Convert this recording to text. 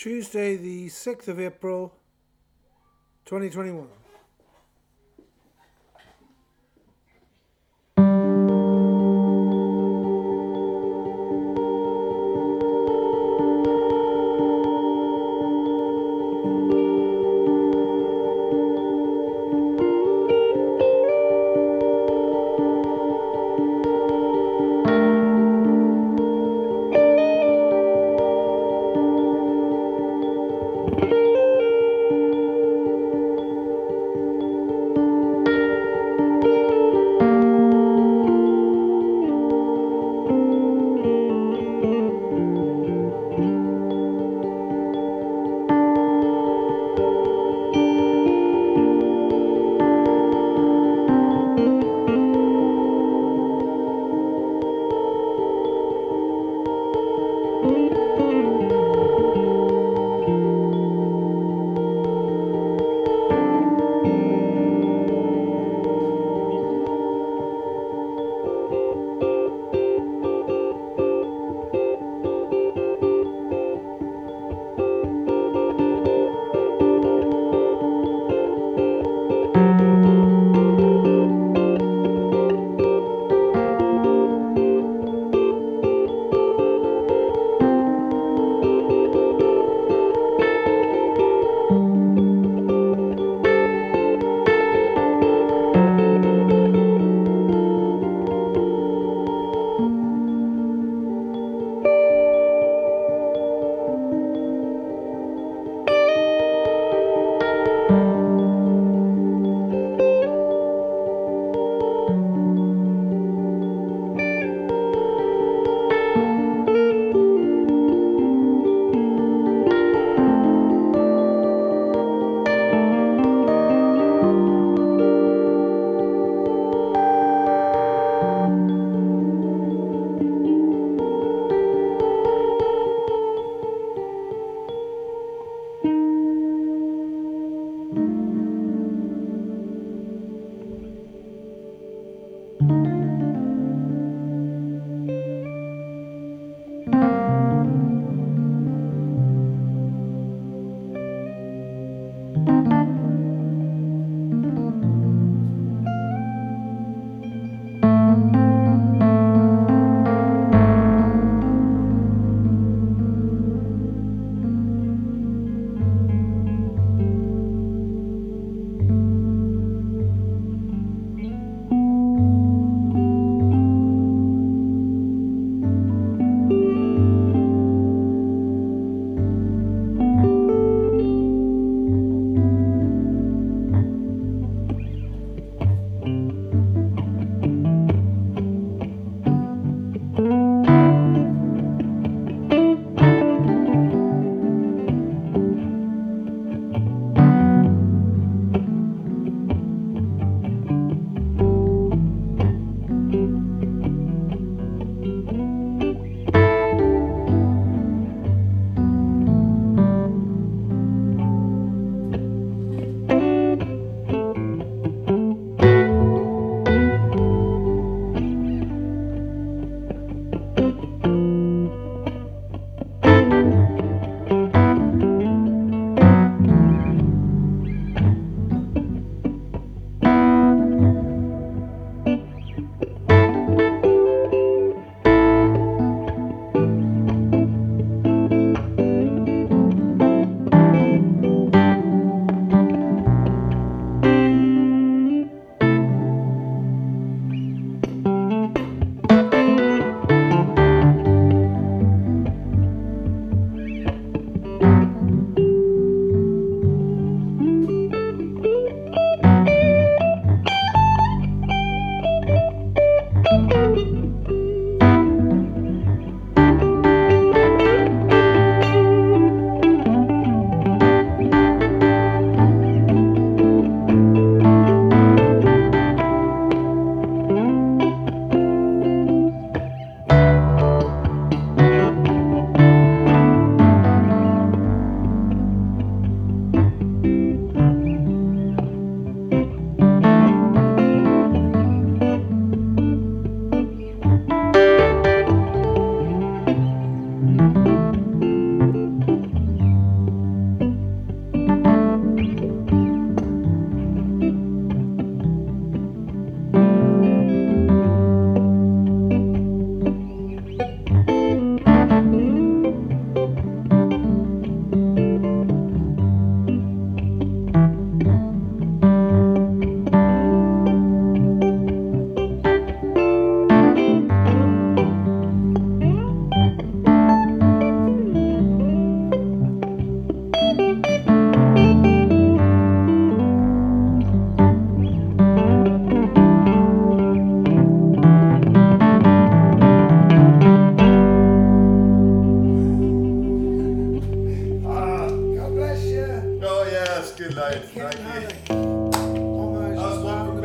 Tuesday, the 6th of April, 2021. Another. Almost. Us one